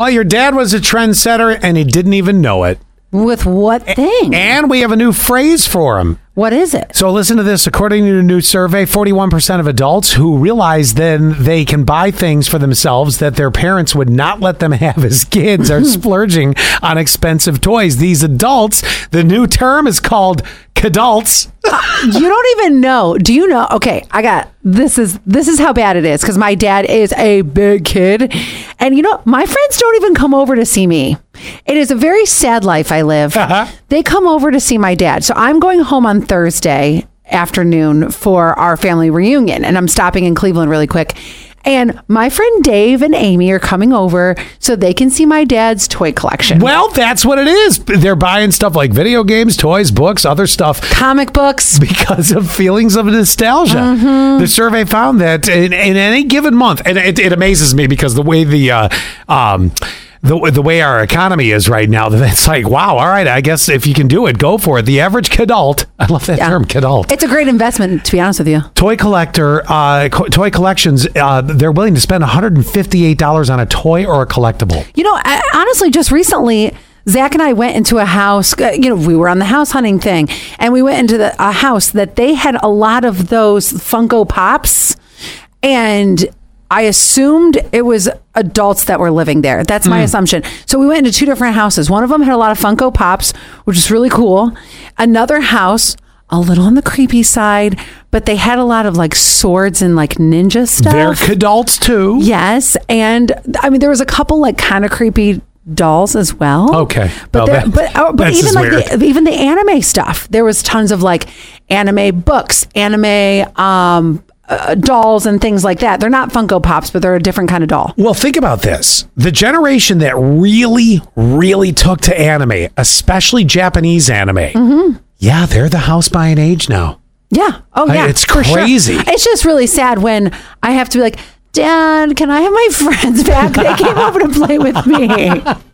Oh, your dad was a trendsetter and he didn't even know it. With what thing? And we have a new phrase for him. what is it? So listen to this. According to a new survey, 41% of adults who realize then they can buy things for themselves that their parents would not let them have as kids are splurging on expensive toys. These adults, the new term is called kidults. you don't even know. Do you know? Okay, I got this is this is how bad it is because my dad is a big kid, and you know my friends don't even come over to see me. It is a very sad life I live. Uh-huh. They come over to see my dad, so I'm going home on Thursday afternoon for our family reunion, and I'm stopping in Cleveland really quick. And my friend Dave and Amy are coming over so they can see my dad's toy collection. Well, that's what it is. They're buying stuff like video games, toys, books, other stuff Comic books. because of feelings of nostalgia. The survey found that in, in any given month, and it, it amazes me because the way the uh, um, the, the way our economy is right now, it's like, wow, all right, I guess if you can do it, go for it. The average kidult, I love that Yeah. term, kidult. It's a great investment, to be honest with you. Toy collector, uh, co- toy collections, uh, they're willing to spend $158 on a toy or a collectible. You know, I, honestly, just recently, Zach and I went into a house. uh, You know, we were on the house hunting thing, and we went into the, a house that they had a lot of those Funko Pops, and I assumed it was adults that were living there. That's my assumption. So we went into two different houses. One of them had a lot of Funko Pops, which is really cool. Another house. A little on the creepy side, but they had a lot of like swords and like ninja stuff. They're adults too. Yes, and I mean there was a couple like kind of creepy dolls as well. Okay. but there, that- but oh, but that's even just like weird. the, even the anime stuff, there was tons of like anime books, anime um, uh, dolls, and things like that. They're not Funko Pops, but they're a different kind of doll. Well, think about this. The generation that really, really took to anime, especially Japanese anime, Mm-hmm. yeah, they're the house buying age now. Yeah. Oh I- yeah. it's for sure. crazy. It's just really sad when I have to be like. Dad, can I have my friends back? They came over to play with me.